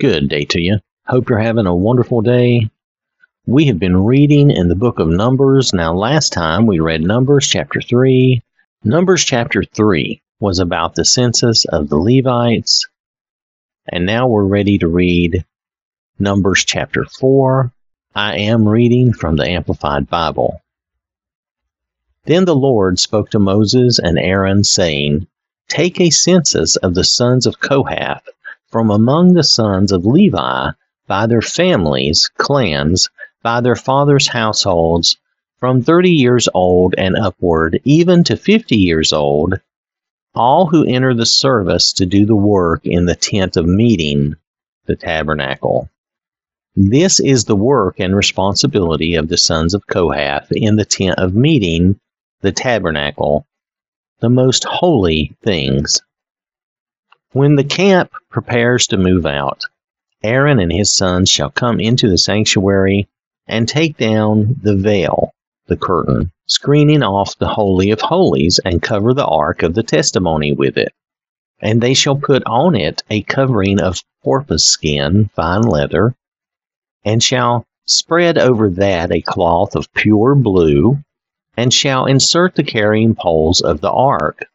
Good day to you. Hope you're having a wonderful day. We have been reading in the book of Numbers. Now, last time we read Numbers chapter 3. Numbers chapter 3 was about the census of the Levites. And now we're ready to read Numbers chapter 4. I am reading from the Amplified Bible. Then the Lord spoke to Moses and Aaron, saying, Take a census of the sons of Kohath from among the sons of Levi by their families, clans, by their fathers' households, from thirty years old and upward, even to fifty years old, all who enter the service to do the work in the tent of meeting, the tabernacle. This is the work and responsibility of the sons of Kohath in the tent of meeting, the tabernacle, the most holy things. When the camp prepares to move out, Aaron and his sons shall come into the sanctuary and take down the veil, the curtain, screening off the Holy of Holies, and cover the ark of the testimony with it. And they shall put on it a covering of porpoise skin, fine leather, and shall spread over that a cloth of pure blue, and shall insert the carrying poles of the ark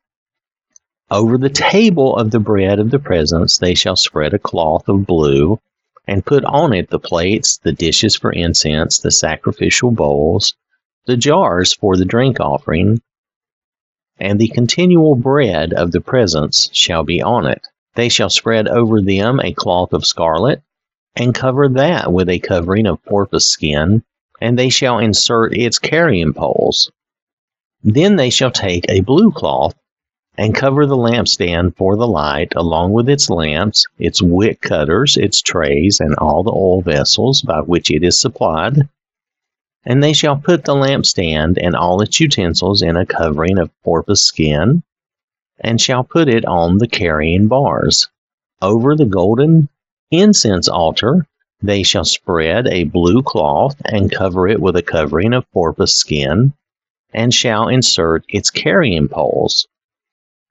over the table of the bread of the presence they shall spread a cloth of blue, and put on it the plates, the dishes for incense, the sacrificial bowls, the jars for the drink offering, and the continual bread of the presence shall be on it. They shall spread over them a cloth of scarlet, and cover that with a covering of porpoise skin, and they shall insert its carrying poles. Then they shall take a blue cloth and cover the lampstand for the light, along with its lamps, its wick cutters, its trays, and all the oil vessels by which it is supplied. And they shall put the lampstand and all its utensils in a covering of porpoise skin, and shall put it on the carrying bars. Over the golden incense altar they shall spread a blue cloth and cover it with a covering of porpoise skin, and shall insert its carrying poles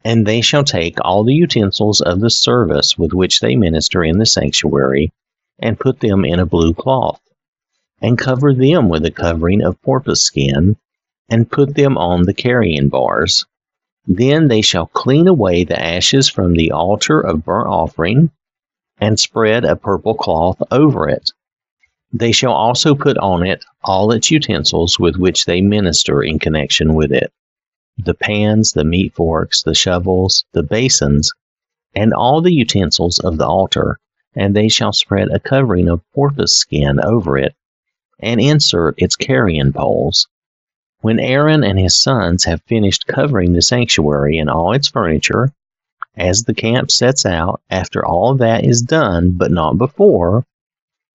and they shall take all the utensils of the service with which they minister in the sanctuary, and put them in a blue cloth, and cover them with a covering of porpoise skin, and put them on the carrying bars. Then they shall clean away the ashes from the altar of burnt offering, and spread a purple cloth over it. They shall also put on it all its utensils with which they minister in connection with it the pans, the meat forks, the shovels, the basins, and all the utensils of the altar, and they shall spread a covering of porpoise skin over it, and insert its carrying poles. When Aaron and his sons have finished covering the sanctuary and all its furniture, as the camp sets out, after all that is done, but not before,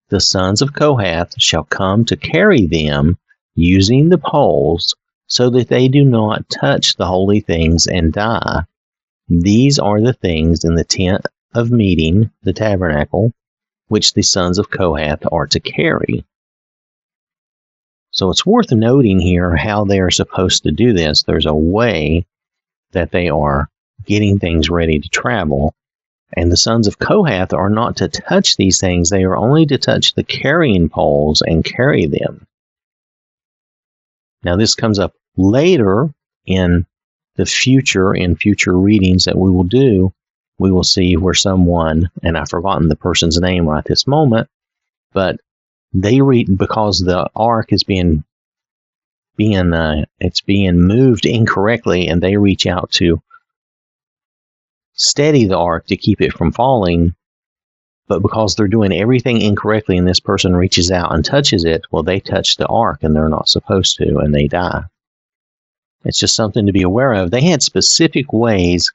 the sons of Kohath shall come to carry them using the poles so that they do not touch the holy things and die. These are the things in the tent of meeting, the tabernacle, which the sons of Kohath are to carry. So it's worth noting here how they are supposed to do this. There's a way that they are getting things ready to travel. And the sons of Kohath are not to touch these things, they are only to touch the carrying poles and carry them. Now, this comes up later in the future, in future readings that we will do. We will see where someone, and I've forgotten the person's name right this moment, but they read because the ark is being being uh, it's being moved incorrectly, and they reach out to steady the ark to keep it from falling but because they're doing everything incorrectly and this person reaches out and touches it, well, they touch the ark and they're not supposed to and they die. It's just something to be aware of. They had specific ways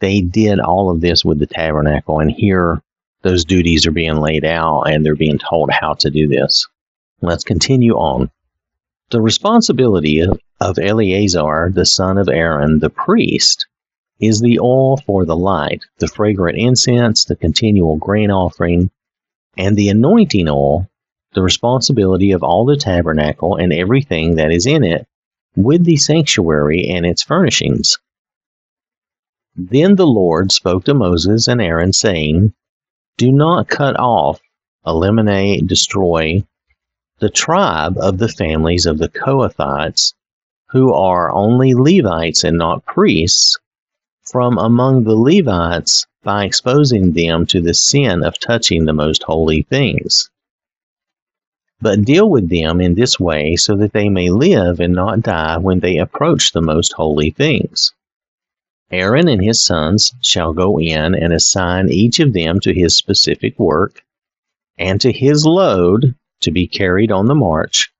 they did all of this with the tabernacle, and here those duties are being laid out and they're being told how to do this. Let's continue on. The responsibility of, Eleazar, the son of Aaron, the priest, is the oil for the light, the fragrant incense, the continual grain offering, and the anointing oil, the responsibility of all the tabernacle and everything that is in it, with the sanctuary and its furnishings. Then the Lord spoke to Moses and Aaron, saying, Do not cut off, eliminate, destroy the tribe of the families of the Kohathites, who are only Levites and not priests, from among the Levites by exposing them to the sin of touching the most holy things. But deal with them in this way so that they may live and not die when they approach the most holy things. Aaron and his sons shall go in and assign each of them to his specific work and to his load to be carried on the march.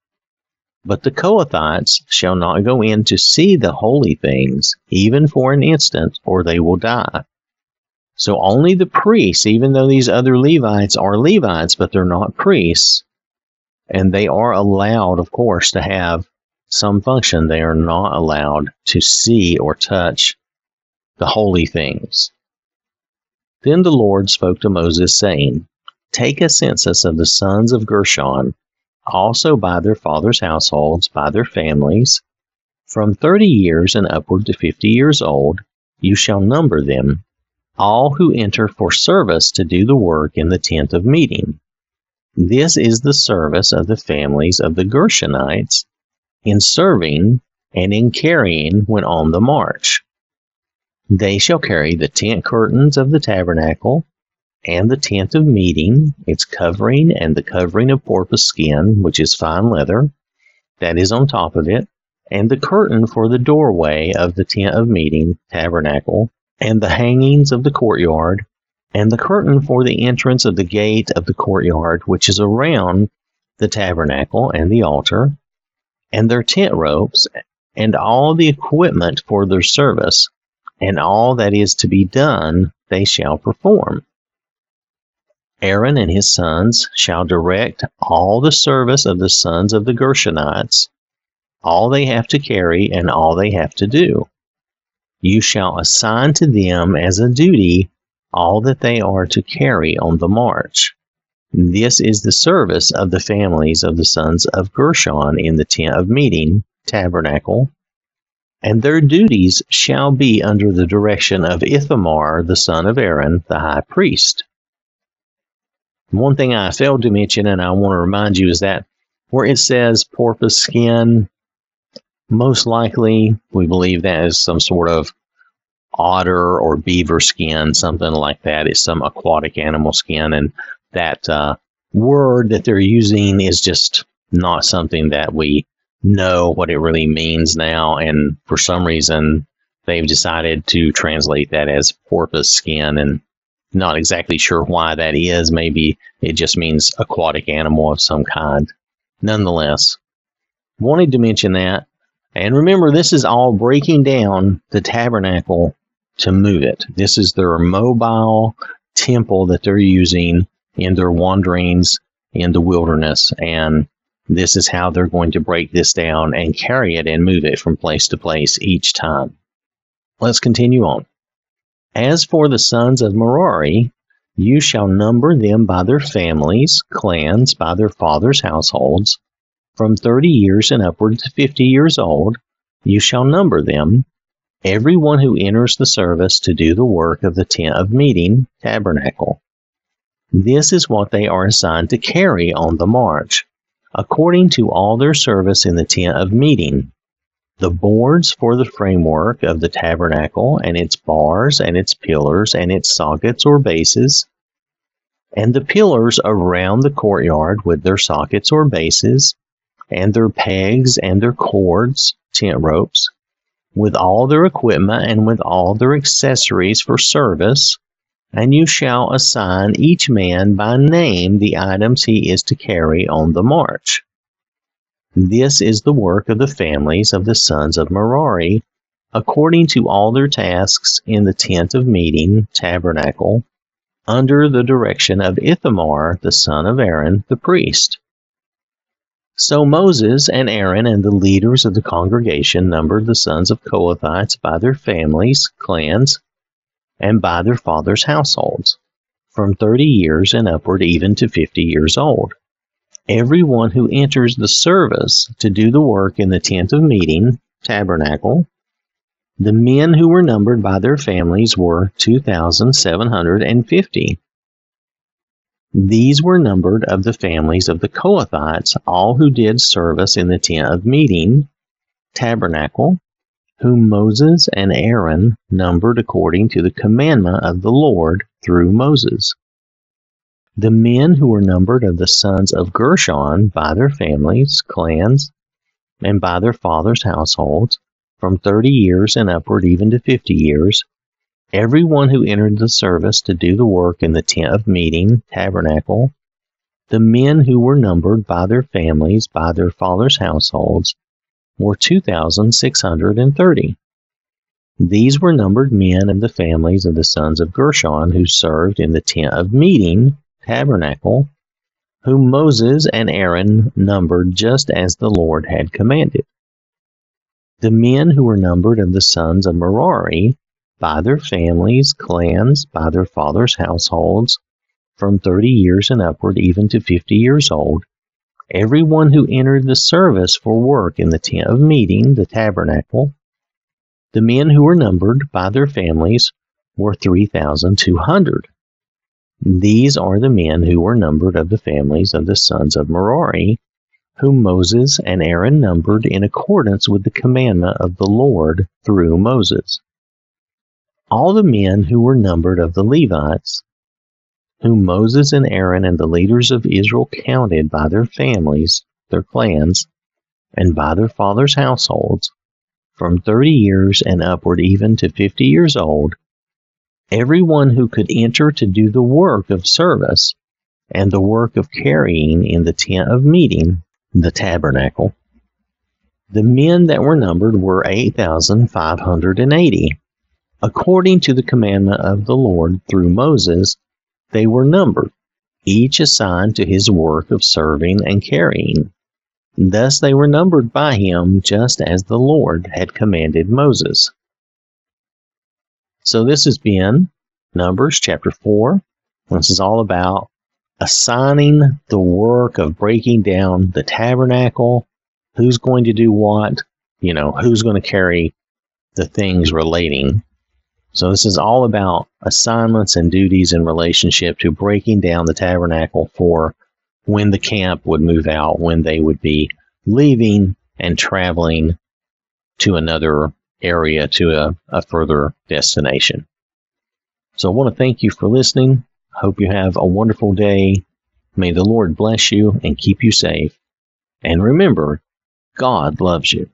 But the Kohathites shall not go in to see the holy things, even for an instant, or they will die. So only the priests, even though these other Levites are Levites, but they're not priests, and they are allowed, of course, to have some function, they are not allowed to see or touch the holy things. Then the Lord spoke to Moses, saying, Take a census of the sons of Gershon, also by their fathers' households, by their families, from thirty years and upward to fifty years old, you shall number them, all who enter for service to do the work in the tent of meeting. This is the service of the families of the Gershonites in serving and in carrying when on the march. They shall carry the tent curtains of the tabernacle, and the tent of meeting, its covering, and the covering of porpoise skin, which is fine leather, that is on top of it, and the curtain for the doorway of the tent of meeting, tabernacle, and the hangings of the courtyard, and the curtain for the entrance of the gate of the courtyard, which is around the tabernacle and the altar, and their tent ropes, and all the equipment for their service, and all that is to be done they shall perform. Aaron and his sons shall direct all the service of the sons of the Gershonites, all they have to carry and all they have to do. You shall assign to them as a duty all that they are to carry on the march. This is the service of the families of the sons of Gershon in the tent of meeting, tabernacle, and their duties shall be under the direction of Ithamar, the son of Aaron, the high priest. One thing I failed to mention, and I want to remind you, is that where it says porpoise skin, most likely we believe that is some sort of otter or beaver skin, something like that. It's some aquatic animal skin, and that uh, word that they're using is just not something that we know what it really means now. And for some reason, they've decided to translate that as porpoise skin and not exactly sure why that is. Maybe it just means aquatic animal of some kind. Nonetheless, wanted to mention that. And remember, this is all breaking down the tabernacle to move it. This is their mobile temple that they're using in their wanderings in the wilderness. And this is how they're going to break this down and carry it and move it from place to place each time. Let's continue on. As for the sons of Merari, you shall number them by their families, clans, by their fathers' households. From thirty years and upward to fifty years old, you shall number them, every one who enters the service to do the work of the tent of meeting, tabernacle. This is what they are assigned to carry on the march according to all their service in the tent of meeting. The boards for the framework of the tabernacle, and its bars, and its pillars, and its sockets or bases, and the pillars around the courtyard with their sockets or bases, and their pegs and their cords, tent ropes, with all their equipment and with all their accessories for service, and you shall assign each man by name the items he is to carry on the march. This is the work of the families of the sons of Merari, according to all their tasks in the tent of meeting, tabernacle, under the direction of Ithamar, the son of Aaron, the priest. So Moses and Aaron and the leaders of the congregation numbered the sons of Kohathites by their families, clans, and by their fathers' households, from thirty years and upward even to fifty years old. Every one who enters the service to do the work in the tent of meeting, tabernacle, the men who were numbered by their families were 2,750. These were numbered of the families of the Kohathites, all who did service in the tent of meeting, tabernacle, whom Moses and Aaron numbered according to the commandment of the Lord through Moses. The men who were numbered of the sons of Gershon by their families, clans, and by their fathers' households, from thirty years and upward even to fifty years, every one who entered the service to do the work in the tent of meeting, tabernacle, the men who were numbered by their families, by their fathers' households, were 2,630. These were numbered men of the families of the sons of Gershon who served in the tent of meeting, tabernacle, whom Moses and Aaron numbered just as the Lord had commanded. The men who were numbered of the sons of Merari, by their families, clans, by their fathers' households, from thirty years and upward, even to fifty years old, everyone who entered the service for work in the tent of meeting, the tabernacle, the men who were numbered by their families were 3,200. These are the men who were numbered of the families of the sons of Merari, whom Moses and Aaron numbered in accordance with the commandment of the Lord through Moses. All the men who were numbered of the Levites, whom Moses and Aaron and the leaders of Israel counted by their families, their clans, and by their fathers' households, from thirty years and upward even to fifty years old, everyone who could enter to do the work of service and the work of carrying in the tent of meeting, the tabernacle. The men that were numbered were 8,580. According to the commandment of the Lord through Moses, they were numbered, each assigned to his work of serving and carrying. Thus they were numbered by him just as the Lord had commanded Moses. So this has been Numbers chapter 4. This is all about assigning the work of breaking down the tabernacle, who's going to do what, you know, who's going to carry the things relating? So this is all about assignments and duties in relationship to breaking down the tabernacle for when the camp would move out, when they would be leaving and traveling to another area to a, a further destination. So I want to thank you for listening. Hope you have a wonderful day. May the Lord bless you and keep you safe. And remember, God loves you.